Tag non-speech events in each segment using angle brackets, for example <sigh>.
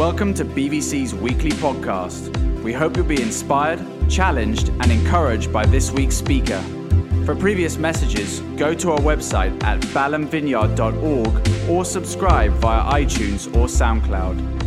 Welcome to BVC's weekly podcast. We hope you'll be inspired, challenged, and encouraged by this week's speaker. For previous messages, go to our website at balhamvineyard.org or subscribe via iTunes or SoundCloud.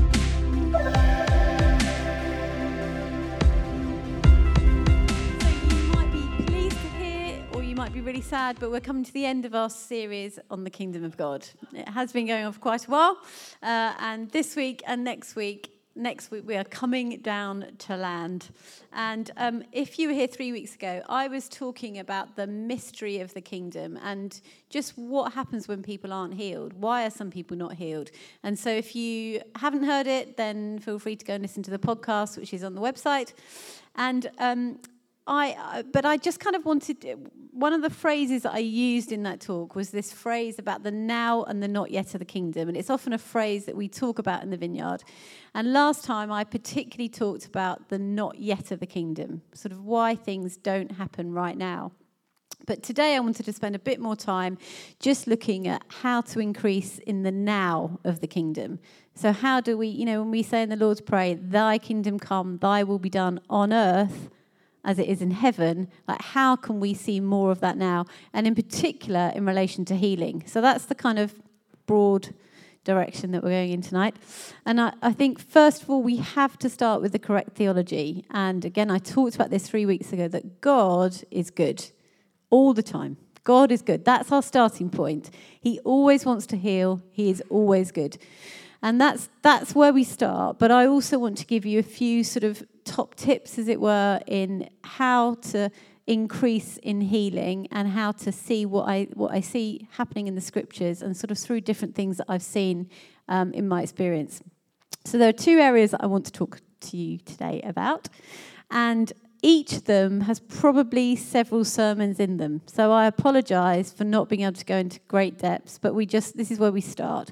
Sad, but we're coming to the end of our series on the kingdom of God. It has been going on for quite a while, uh, and this week and next week. Next week, we are coming down to land. And um, if you were here three weeks ago, I was talking about the mystery of the kingdom and just what happens when people aren't healed. Why are some people not healed? And so, if you haven't heard it, then feel free to go and listen to the podcast, which is on the website. And um, I, uh, but I just kind of wanted one of the phrases I used in that talk was this phrase about the now and the not yet of the kingdom, and it's often a phrase that we talk about in the vineyard. And last time I particularly talked about the not yet of the kingdom, sort of why things don't happen right now. But today I wanted to spend a bit more time just looking at how to increase in the now of the kingdom. So, how do we, you know, when we say in the Lord's Prayer, Thy kingdom come, Thy will be done on earth as it is in heaven, like how can we see more of that now? And in particular, in relation to healing. So, that's the kind of broad direction that we're going in tonight. And I, I, think, first of all, we have to start with the correct theology. And again, I talked about this three weeks ago that God is good all the time. God is good. That's our starting point. He always wants to heal, He is always good. And that's, that's where we start. But I also want to give you a few sort of top tips, as it were, in how to increase in healing and how to see what I what I see happening in the scriptures and sort of through different things that I've seen um, in my experience. So there are two areas that I want to talk to you today about, and each of them has probably several sermons in them. So I apologize for not being able to go into great depths, but we just this is where we start.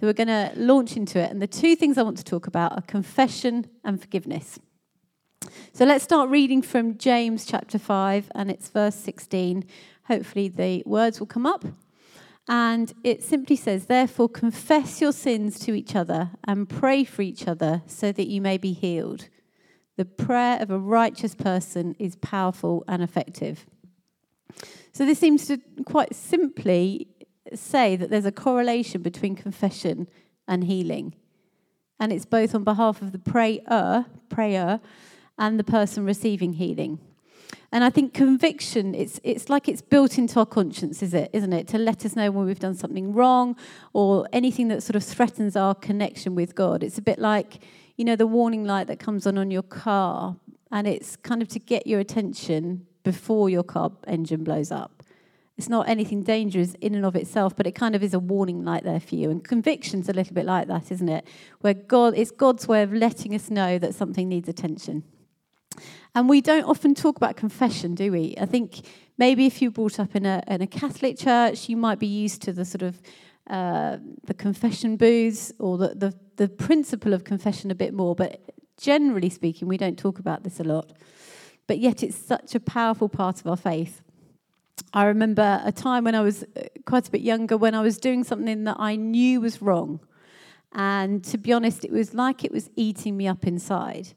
So we're going to launch into it, and the two things I want to talk about are confession and forgiveness. So let's start reading from James chapter 5, and it's verse 16. Hopefully, the words will come up. And it simply says, Therefore, confess your sins to each other and pray for each other so that you may be healed. The prayer of a righteous person is powerful and effective. So, this seems to quite simply say that there's a correlation between confession and healing. And it's both on behalf of the prayer, prayer and the person receiving healing. And I think conviction, it's, it's like it's built into our conscience, is it, isn't it? To let us know when we've done something wrong or anything that sort of threatens our connection with God. It's a bit like, you know, the warning light that comes on on your car, and it's kind of to get your attention before your car engine blows up. It's not anything dangerous in and of itself, but it kind of is a warning light there for you. And conviction's a little bit like that, isn't it? Where God, it's God's way of letting us know that something needs attention. And we don't often talk about confession, do we? I think maybe if you're brought up in a, in a Catholic church, you might be used to the sort of uh, the confession booths or the, the, the principle of confession a bit more. But generally speaking, we don't talk about this a lot. But yet, it's such a powerful part of our faith. I remember a time when I was uh, quite a bit younger when I was doing something that I knew was wrong. And to be honest, it was like it was eating me up inside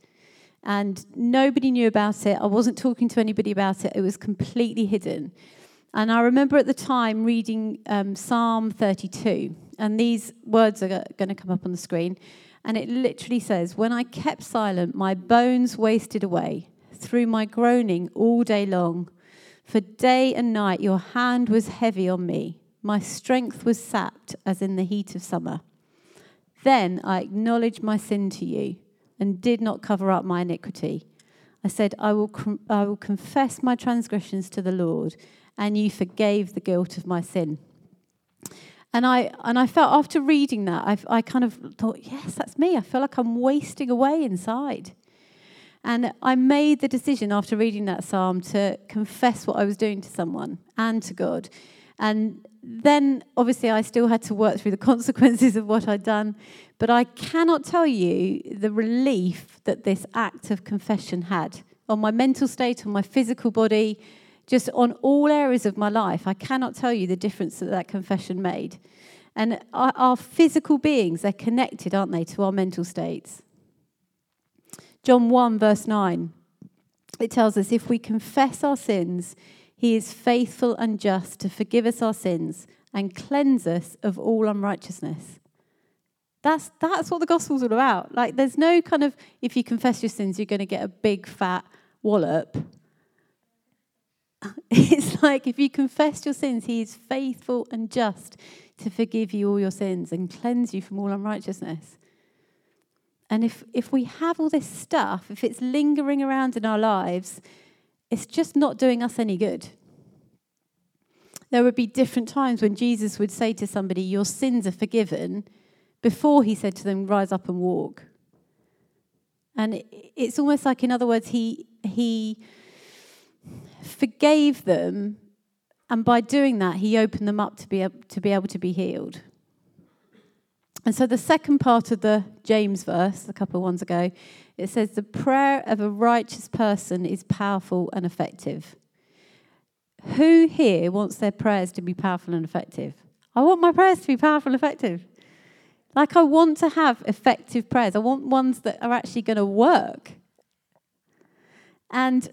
and nobody knew about it. I wasn't talking to anybody about it. It was completely hidden. And I remember at the time reading um, Psalm 32, and these words are going to come up on the screen. And it literally says, When I kept silent, my bones wasted away through my groaning all day long. For day and night your hand was heavy on me. My strength was sapped as in the heat of summer. Then I acknowledged my sin to you and did not cover up my iniquity. I said, I will, com- I will confess my transgressions to the Lord, and you forgave the guilt of my sin. And I, and I felt after reading that, I, I kind of thought, yes, that's me. I feel like I'm wasting away inside. And I made the decision after reading that psalm to confess what I was doing to someone and to God. And then obviously I still had to work through the <laughs> consequences of what I'd done. But I cannot tell you the relief that this act of confession had on my mental state, on my physical body, just on all areas of my life. I cannot tell you the difference that that confession made. And our, physical beings, they're connected, aren't they, to our mental states? John 1, verse 9, it tells us if we confess our sins, he is faithful and just to forgive us our sins and cleanse us of all unrighteousness. That's, that's what the gospel's all about. Like, there's no kind of, if you confess your sins, you're going to get a big fat wallop. <laughs> It's like if you confess your sins, he is faithful and just to forgive you all your sins and cleanse you from all unrighteousness. And if, if we have all this stuff, if it's lingering around in our lives, it's just not doing us any good. There would be different times when Jesus would say to somebody, Your sins are forgiven, before he said to them, Rise up and walk. And it's almost like, in other words, he, he forgave them, and by doing that, he opened them up to be, to be able to be healed. And so the second part of the James verse, a couple of ones ago, it says, The prayer of a righteous person is powerful and effective. Who here wants their prayers to be powerful and effective? I want my prayers to be powerful and effective. Like, I want to have effective prayers. I want ones that are actually going to work. And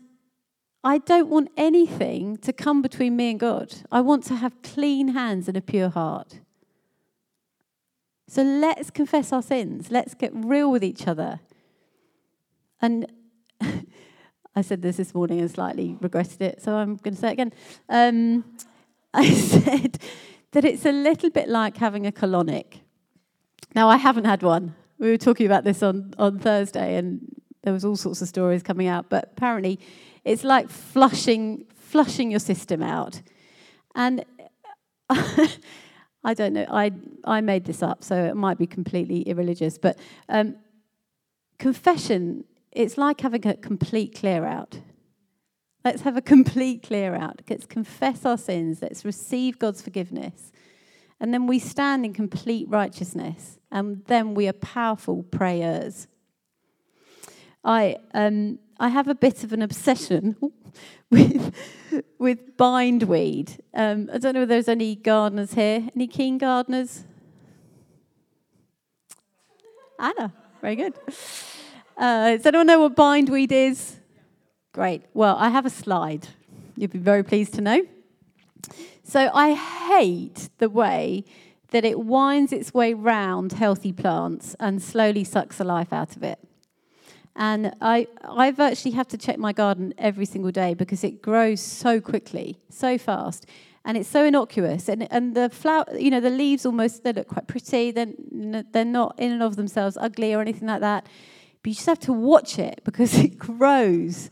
I don't want anything to come between me and God. I want to have clean hands and a pure heart. So let's confess our sins. Let's get real with each other. And <laughs> I said this this morning and slightly regretted it, so I'm going to say it again. Um, <laughs> I said that it's a little bit like having a colonic. Now, I haven't had one. We were talking about this on, on Thursday, and there was all sorts of stories coming out, but apparently it's like flushing, flushing your system out. And <laughs> I don't know, I, I made this up, so it might be completely irreligious, but um, confession, it's like having a complete clear out. Let's have a complete clear out. Let's confess our sins. Let's receive God's forgiveness. And then we stand in complete righteousness. And then we are powerful prayers. I, um, I have a bit of an obsession <laughs> with, with bindweed. Um, I don't know if there's any gardeners here. Any keen gardeners? Anna, very good. Uh, does anyone know what bindweed is? Great. Well, I have a slide. You'll be very pleased to know. So I hate the way that it winds its way round healthy plants and slowly sucks the life out of it. And I, I virtually have to check my garden every single day because it grows so quickly, so fast. And it's so innocuous. And, and the flower, you know, the leaves almost, they look quite pretty. They're, they're not in and of themselves ugly or anything like that. But you just have to watch it because <laughs> it grows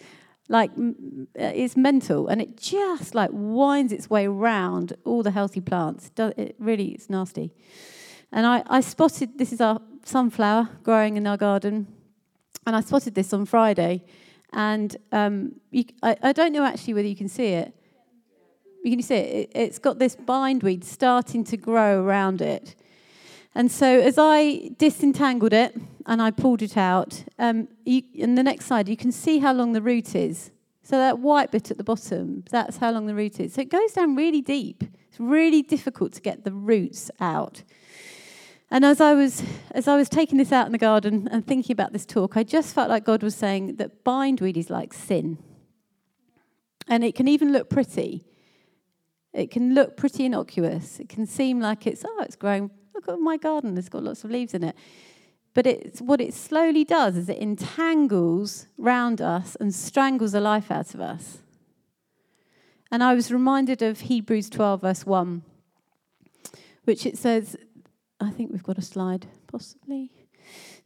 like uh, it's mental and it just like winds its way around all the healthy plants. It really, it's nasty. And I, I spotted, this is our sunflower growing in our garden and I spotted this on Friday, and um, you, I, I, don't know actually whether you can see it. You can see it? it. It's got this bindweed starting to grow around it. And so as I disentangled it and I pulled it out, um, you, in the next slide, you can see how long the root is. So that white bit at the bottom, that's how long the root is. So it goes down really deep. It's really difficult to get the roots out. And as I was as I was taking this out in the garden and thinking about this talk, I just felt like God was saying that bindweed is like sin. And it can even look pretty. It can look pretty innocuous. It can seem like it's oh, it's growing. Look at my garden; it's got lots of leaves in it. But it's what it slowly does is it entangles round us and strangles the life out of us. And I was reminded of Hebrews 12, verse 1, which it says, I think we've got a slide, possibly.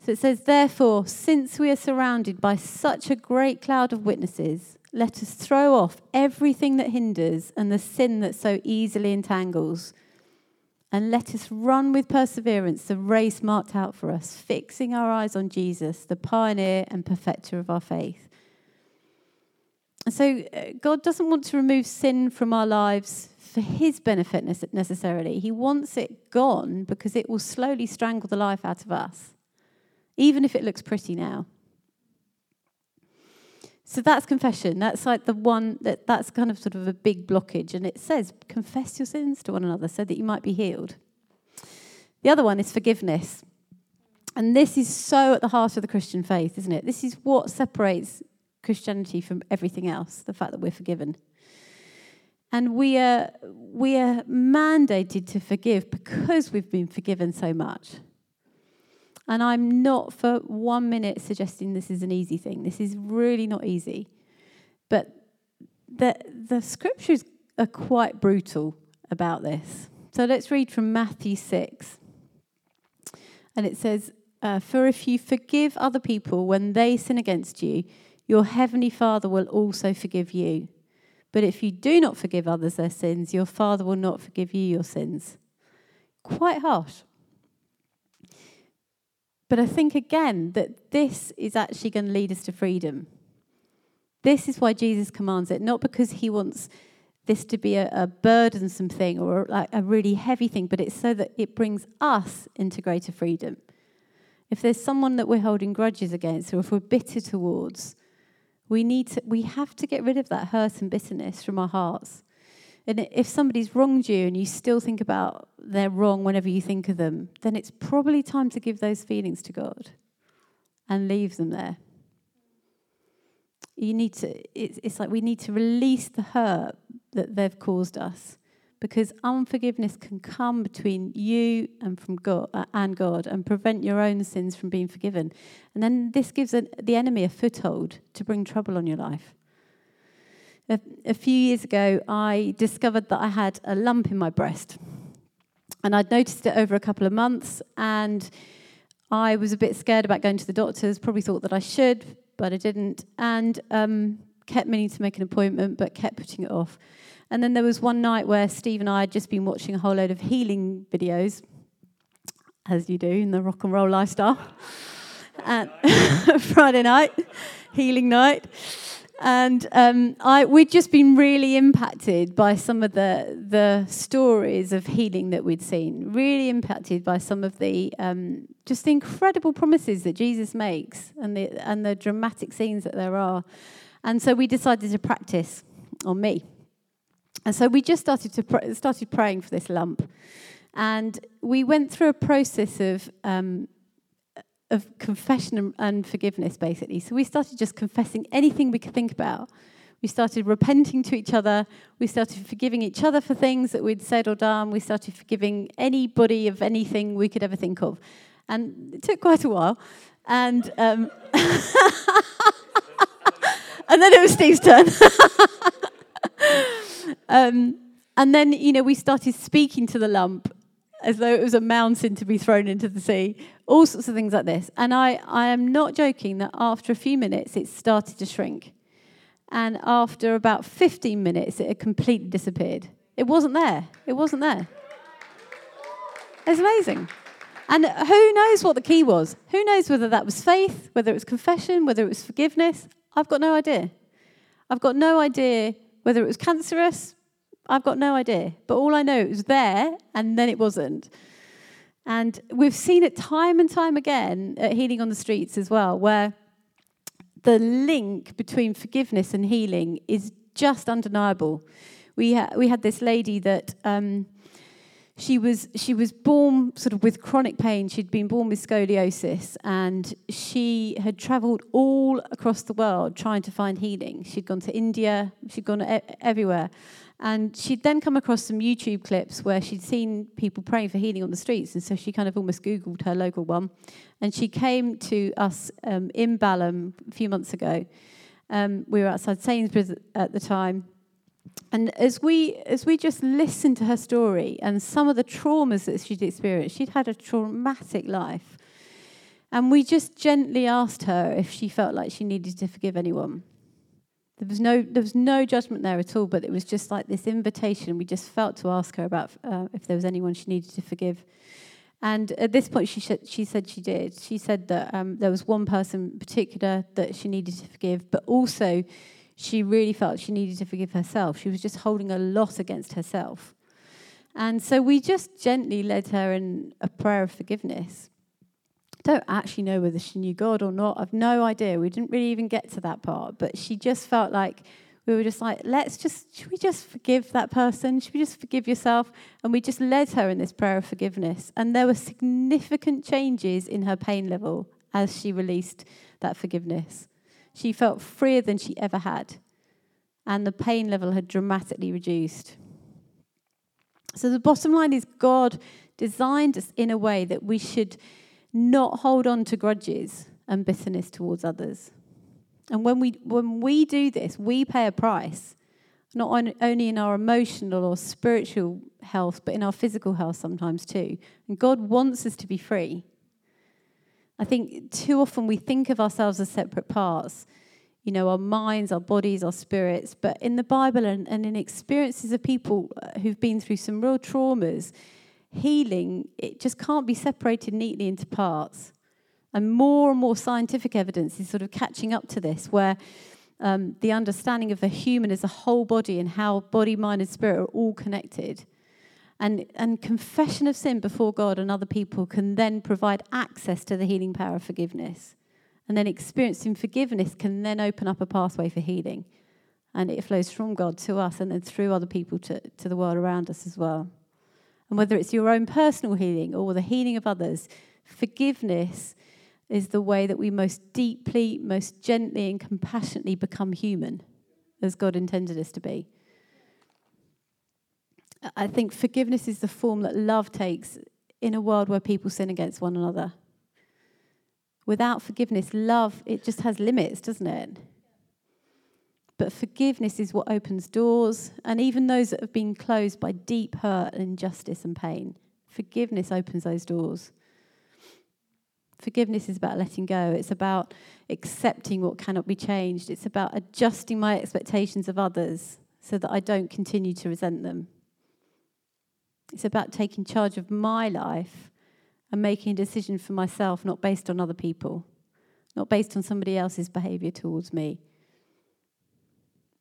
So it says, Therefore, since we are surrounded by such a great cloud of witnesses, let us throw off everything that hinders and the sin that so easily entangles. And let us run with perseverance the race marked out for us, fixing our eyes on Jesus, the pioneer and perfecter of our faith. And so, uh, God doesn't want to remove sin from our lives for his benefit necessarily. He wants it gone because it will slowly strangle the life out of us, even if it looks pretty now. So that's confession. That's like the one that that's kind of sort of a big blockage. And it says, confess your sins to one another so that you might be healed. The other one is forgiveness. And this is so at the heart of the Christian faith, isn't it? This is what separates Christianity from everything else the fact that we're forgiven. And we are, we are mandated to forgive because we've been forgiven so much. And I'm not for one minute suggesting this is an easy thing. This is really not easy. But the, the scriptures are quite brutal about this. So let's read from Matthew 6. And it says, uh, For if you forgive other people when they sin against you, your heavenly Father will also forgive you. But if you do not forgive others their sins, your Father will not forgive you your sins. Quite harsh. But I think again that this is actually going to lead us to freedom. This is why Jesus commands it, not because he wants this to be a, a burdensome thing or like a really heavy thing, but it's so that it brings us into greater freedom. If there's someone that we're holding grudges against or if we're bitter towards, we need to we have to get rid of that hurt and bitterness from our hearts. And if somebody's wronged you and you still think about their wrong whenever you think of them, then it's probably time to give those feelings to God and leave them there. You need to, it's, it's like we need to release the hurt that they've caused us because unforgiveness can come between you and from God uh, and God and prevent your own sins from being forgiven. And then this gives the enemy a foothold to bring trouble on your life. A, a few years ago, I discovered that I had a lump in my breast. And I'd noticed it over a couple of months, and I was a bit scared about going to the doctors, probably thought that I should, but I didn't, and um, kept meaning to make an appointment, but kept putting it off. And then there was one night where Steve and I had just been watching a whole load of healing videos, as you do in the rock and roll lifestyle. <laughs> and <laughs> Friday night, healing night and um, I, we'd just been really impacted by some of the the stories of healing that we'd seen. Really impacted by some of the um, just the incredible promises that Jesus makes and the and the dramatic scenes that there are. And so we decided to practice on me. And so we just started to pr- started praying for this lump, and we went through a process of um, of confession and forgiveness, basically. So we started just confessing anything we could think about. We started repenting to each other. We started forgiving each other for things that we'd said or done. We started forgiving anybody of anything we could ever think of. And it took quite a while. And, um, <laughs> and then it was Steve's turn. <laughs> um, and then, you know, we started speaking to the lump as though it was a mountain to be thrown into the sea, all sorts of things like this. And I, I am not joking that after a few minutes, it started to shrink. And after about 15 minutes, it had completely disappeared. It wasn't there. It wasn't there. It's amazing. And who knows what the key was? Who knows whether that was faith, whether it was confession, whether it was forgiveness? I've got no idea. I've got no idea whether it was cancerous, I've got no idea. But all I know, it was there and then it wasn't. And we've seen it time and time again at Healing on the Streets as well, where the link between forgiveness and healing is just undeniable. We, ha- we had this lady that um, she was she was born sort of with chronic pain. She'd been born with scoliosis, and she had travelled all across the world trying to find healing. She'd gone to India, she'd gone e- everywhere, and she'd then come across some YouTube clips where she'd seen people praying for healing on the streets. And so she kind of almost Googled her local one. And she came to us um, in Balham a few months ago. Um, we were outside Sainsbury's at the time. And as we, as we just listened to her story and some of the traumas that she'd experienced, she'd had a traumatic life. And we just gently asked her if she felt like she needed to forgive anyone. There was no there was no judgment there at all, but it was just like this invitation. We just felt to ask her about uh, if there was anyone she needed to forgive. And at this point, she sh- she said she did. She said that um, there was one person in particular that she needed to forgive, but also she really felt she needed to forgive herself. She was just holding a lot against herself. And so we just gently led her in a prayer of forgiveness don't actually know whether she knew God or not. I've no idea. We didn't really even get to that part. But she just felt like we were just like, let's just, should we just forgive that person? Should we just forgive yourself? And we just led her in this prayer of forgiveness. And there were significant changes in her pain level as she released that forgiveness. She felt freer than she ever had. And the pain level had dramatically reduced. So the bottom line is God designed us in a way that we should not hold on to grudges and bitterness towards others. And when we, when we do this, we pay a price, not on, only in our emotional or spiritual health, but in our physical health sometimes too. And God wants us to be free. I think too often we think of ourselves as separate parts, you know, our minds, our bodies, our spirits. But in the Bible and, and in experiences of people uh, who've been through some real traumas, healing, it just can't be separated neatly into parts. And more and more scientific evidence is sort of catching up to this, where um, the understanding of the human as a whole body and how body, mind, and spirit are all connected. And, and confession of sin before God and other people can then provide access to the healing power of forgiveness. And then experiencing forgiveness can then open up a pathway for healing. And it flows from God to us and then through other people to, to the world around us as well. And whether it's your own personal healing or the healing of others, forgiveness is the way that we most deeply, most gently, and compassionately become human as God intended us to be. I think forgiveness is the form that love takes in a world where people sin against one another. Without forgiveness, love, it just has limits, doesn't it? But forgiveness is what opens doors, and even those that have been closed by deep hurt and injustice and pain, forgiveness opens those doors. Forgiveness is about letting go. It's about accepting what cannot be changed. It's about adjusting my expectations of others so that I don't continue to resent them. It's about taking charge of my life and making a decision for myself, not based on other people, not based on somebody else's behavior towards me.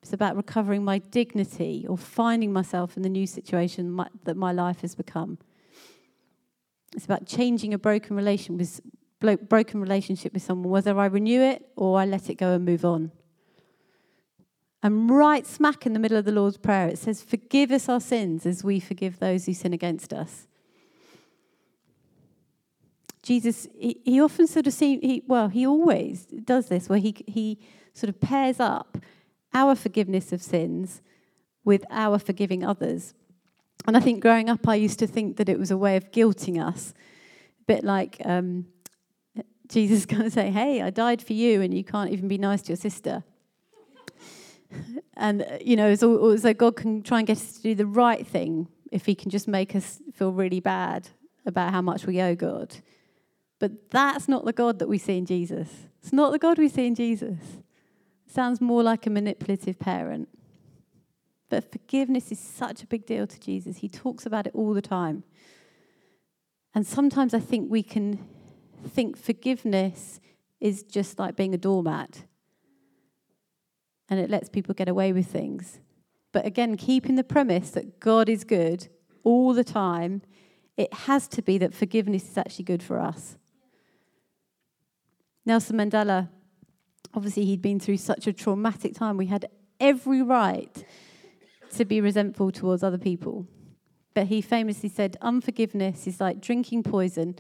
It's about recovering my dignity or finding myself in the new situation my, that my life has become. It's about changing a broken relation with, broken relationship with someone, whether I renew it or I let it go and move on. And right smack in the middle of the Lord's Prayer, it says, Forgive us our sins as we forgive those who sin against us. Jesus, he, he often sort of seems, he, well, he always does this, where he, he sort of pairs up our forgiveness of sins with our forgiving others. And I think growing up, I used to think that it was a way of guilting us, a bit like um, <laughs> Jesus going to say, Hey, I died for you, and you can't even be nice to your sister. And, uh, you know, it's almost like God can try and get us to do the right thing if He can just make us feel really bad about how much we owe God. But that's not the God that we see in Jesus. It's not the God we see in Jesus. It sounds more like a manipulative parent. But forgiveness is such a big deal to Jesus. He talks about it all the time. And sometimes I think we can think forgiveness is just like being a doormat and it lets people get away with things. But again, keeping the premise that God is good all the time, it has to be that forgiveness is actually good for us. Nelson Mandela, obviously, he'd been through such a traumatic time. We had every right to be resentful towards other people. But he famously said, Unforgiveness is like drinking poison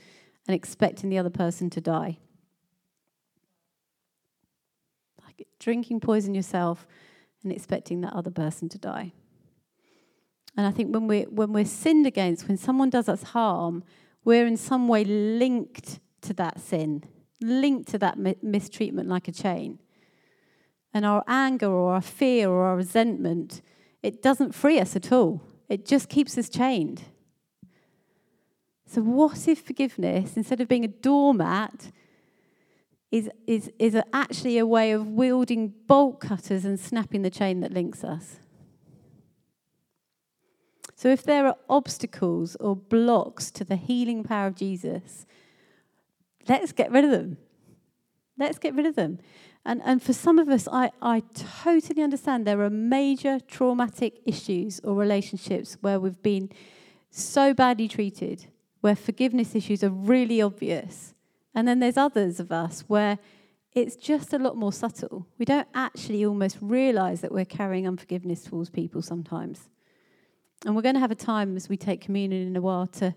and expecting the other person to die. Like drinking poison yourself and expecting that other person to die. And I think when we're, when we're sinned against, when someone does us harm, we're in some way linked to that sin, linked to that mi- mistreatment like a chain. And our anger or our fear or our resentment, it doesn't free us at all. It just keeps us chained. So, what if forgiveness, instead of being a doormat, is, is, is actually a way of wielding bolt cutters and snapping the chain that links us? So, if there are obstacles or blocks to the healing power of Jesus, let's get rid of them. Let's get rid of them. And, and for some of us, I, I totally understand there are major traumatic issues or relationships where we've been so badly treated where forgiveness issues are really obvious. And then there's others of us where it's just a lot more subtle. We don't actually almost realize that we're carrying unforgiveness towards people sometimes. And we're going to have a time as we take communion in a while to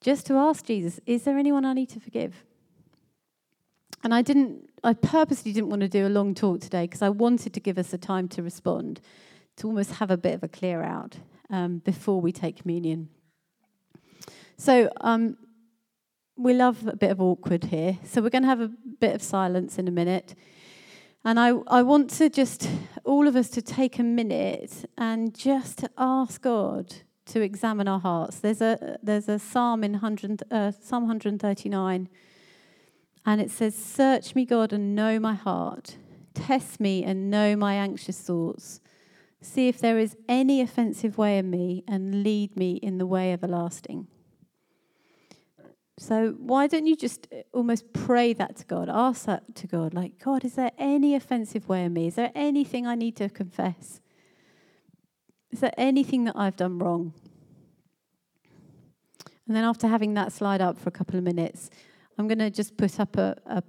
just to ask Jesus, is there anyone I need to forgive? And I didn't, I purposely didn't want to do a long talk today because I wanted to give us a time to respond, to almost have a bit of a clear out um, before we take communion. So um, we love a bit of awkward here. So we're going to have a bit of silence in a minute. And I, I want to just, all of us, to take a minute and just to ask God to examine our hearts. There's a, there's a psalm in 100, uh, Psalm 139 and it says, Search me, God, and know my heart. Test me and know my anxious thoughts. See if there is any offensive way in me and lead me in the way everlasting. So, why don't you just uh, almost pray that to God? Ask that to God. Like, God, is there any offensive way in me? Is there anything I need to confess? Is there anything that I've done wrong? And then, after having that slide up for a couple of minutes, I'm going to just put up a, a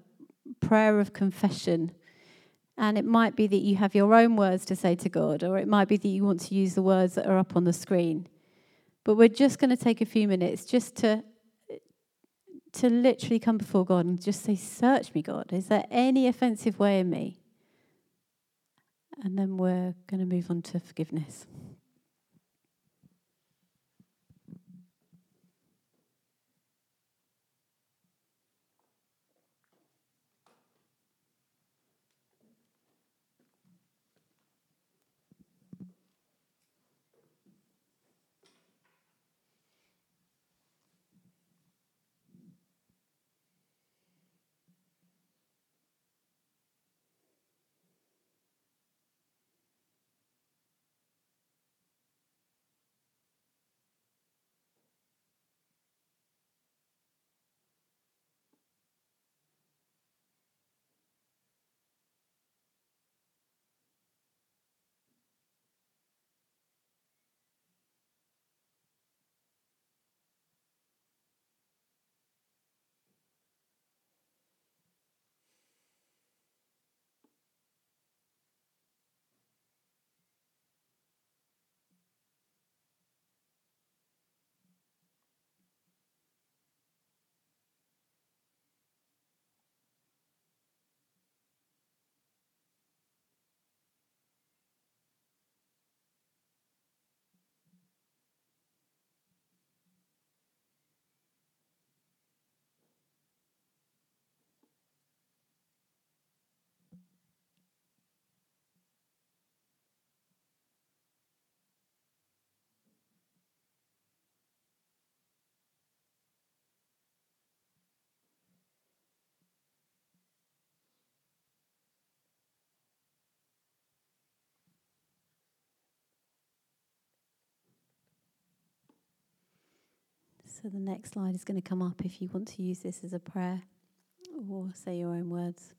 prayer of confession. And it might be that you have your own words to say to God, or it might be that you want to use the words that are up on the screen. But we're just going to take a few minutes just to to literally come before God and just say, Search me, God. Is there any offensive way in me? And then we're going to move on to forgiveness. So the next slide is going to come up if you want to use this as a prayer or say your own words.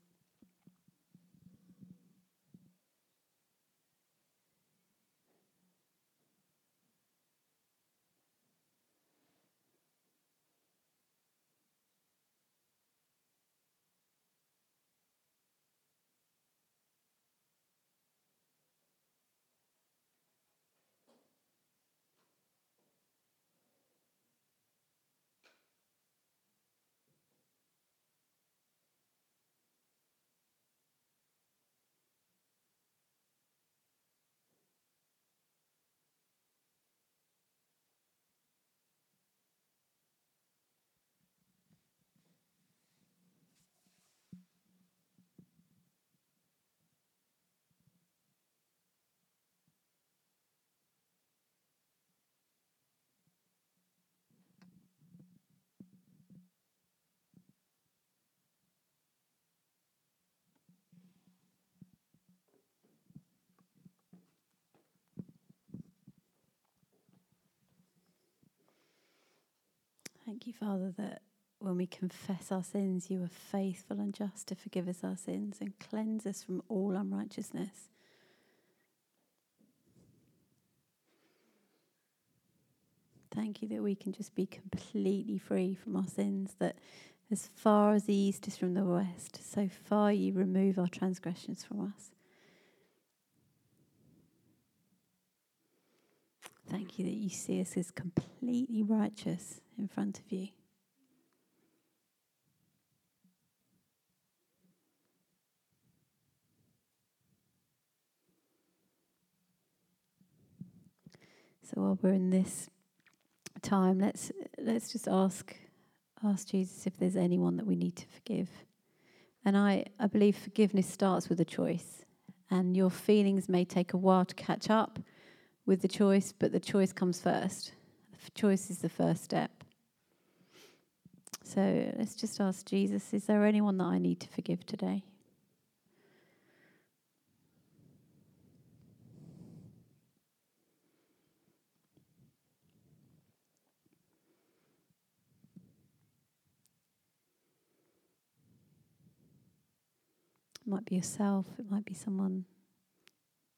Thank you, Father, that when we confess our sins, you are faithful and just to forgive us our sins and cleanse us from all unrighteousness. Thank you that we can just be completely free from our sins, that As far as the east is from the west, so far you remove our transgressions from us. Thank you that you see us as completely righteous in front of you. So while we're in this time, let's let's just ask ask Jesus if there's anyone that we need to forgive. And I, I believe forgiveness starts with a choice. And your feelings may take a while to catch up with the choice, but the choice comes first. The choice is the first step. So let's just ask Jesus is there anyone that I need to forgive today? It might be yourself, it might be someone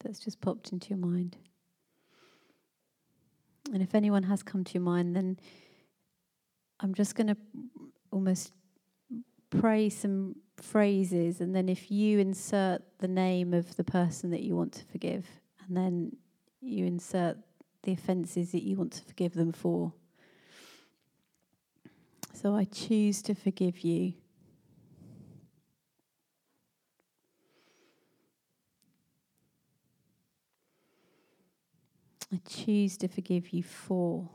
that's just popped into your mind. And if anyone has come to your mind, then I'm just going to almost pray some phrases, and then if you insert the name of the person that you want to forgive, and then you insert the offences that you want to forgive them for. So I choose to forgive you. I choose to forgive you for.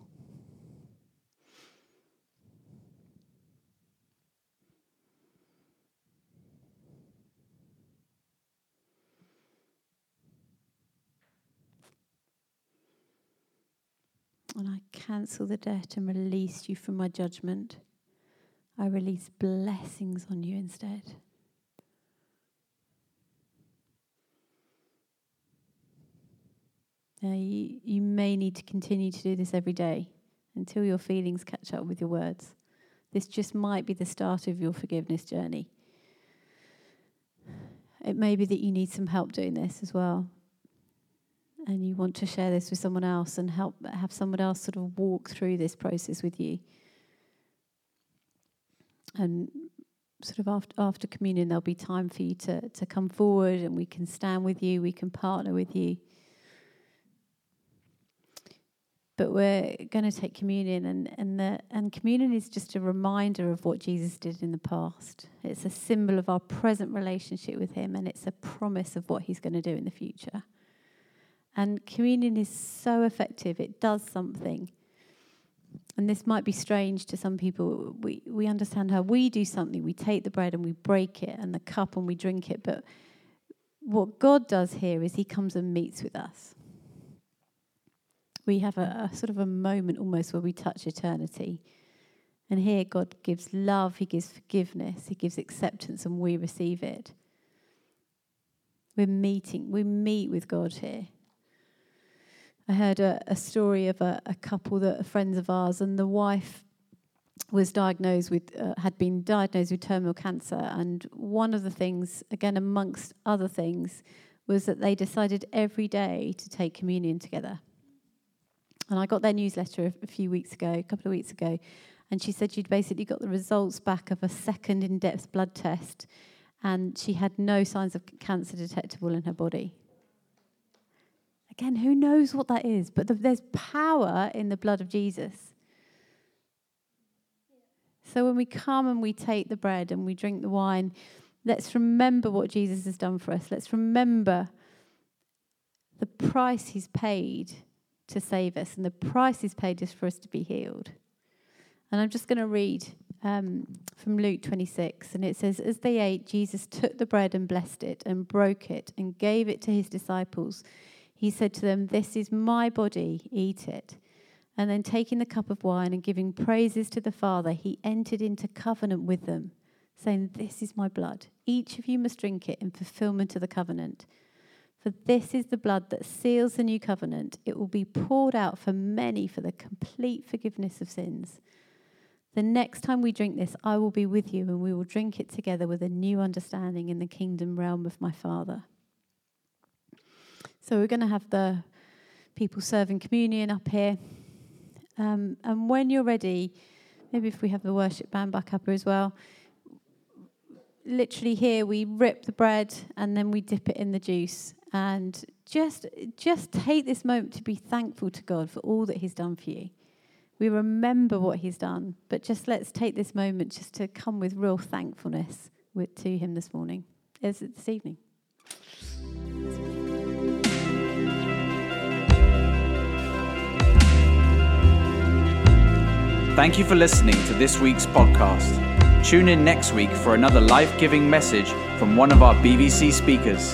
And I cancel the debt and release you from my judgment. I release blessings on you instead. Now, you, you may need to continue to do this every day until your feelings catch up with your words. This just might be the start of your forgiveness journey. It may be that you need some help doing this as well. And you want to share this with someone else and help have someone else sort of walk through this process with you. And sort of after, after communion, there'll be time for you to, to come forward and we can stand with you, we can partner with you. But we're going to take communion and and the and communion is just a reminder of what Jesus did in the past. It's a symbol of our present relationship with him and it's a promise of what he's going to do in the future. And communion is so effective. It does something. And this might be strange to some people. We we understand how we do something. We take the bread and we break it and the cup and we drink it, but what God does here is he comes and meets with us we have a, a sort of a moment almost where we touch eternity. And here God gives love, He gives forgiveness, He gives acceptance, and we receive it. We're meeting, we meet with God here. I heard a, a story of a, a, couple that are friends of ours, and the wife was diagnosed with, uh, had been diagnosed with terminal cancer. And one of the things, again, amongst other things, was that they decided every day to take communion together. And I got their newsletter a, few weeks ago, a couple of weeks ago, and she said she'd basically got the results back of a second in depth blood test, and she had no signs of cancer detectable in her body. Again, who knows what that is? But the, there's power in the blood of Jesus. So when we come and we take the bread and we drink the wine, let's remember what Jesus has done for us. Let's remember the price he's paid to save us, and the price is paid just for us to be healed. And I'm just going to read um, from Luke 26, and it says, As they ate, Jesus took the bread and blessed it, and broke it, and gave it to his disciples. He said to them, This is my body, eat it. And then taking the cup of wine and giving praises to the Father, he entered into covenant with them, saying, This is my blood. Each of you must drink it in fulfillment of the covenant. For this is the blood that seals the new covenant. It will be poured out for many for the complete forgiveness of sins. The next time we drink this, I will be with you, and we will drink it together with a new understanding in the kingdom realm of my Father. So we're going to have the people serving communion up here. Um, and when you're ready, Maybe if we have the worship band back up as well. Literally, here we rip the bread and then we dip it in the juice. And just, just take this moment to be thankful to God for all that He's done for you. We remember what He's done, but just let's take this moment just to come with real thankfulness with, to Him this morning, is it this evening? Thank you for listening to this week's podcast. Tune in next week for another life giving message from one of our BVC speakers.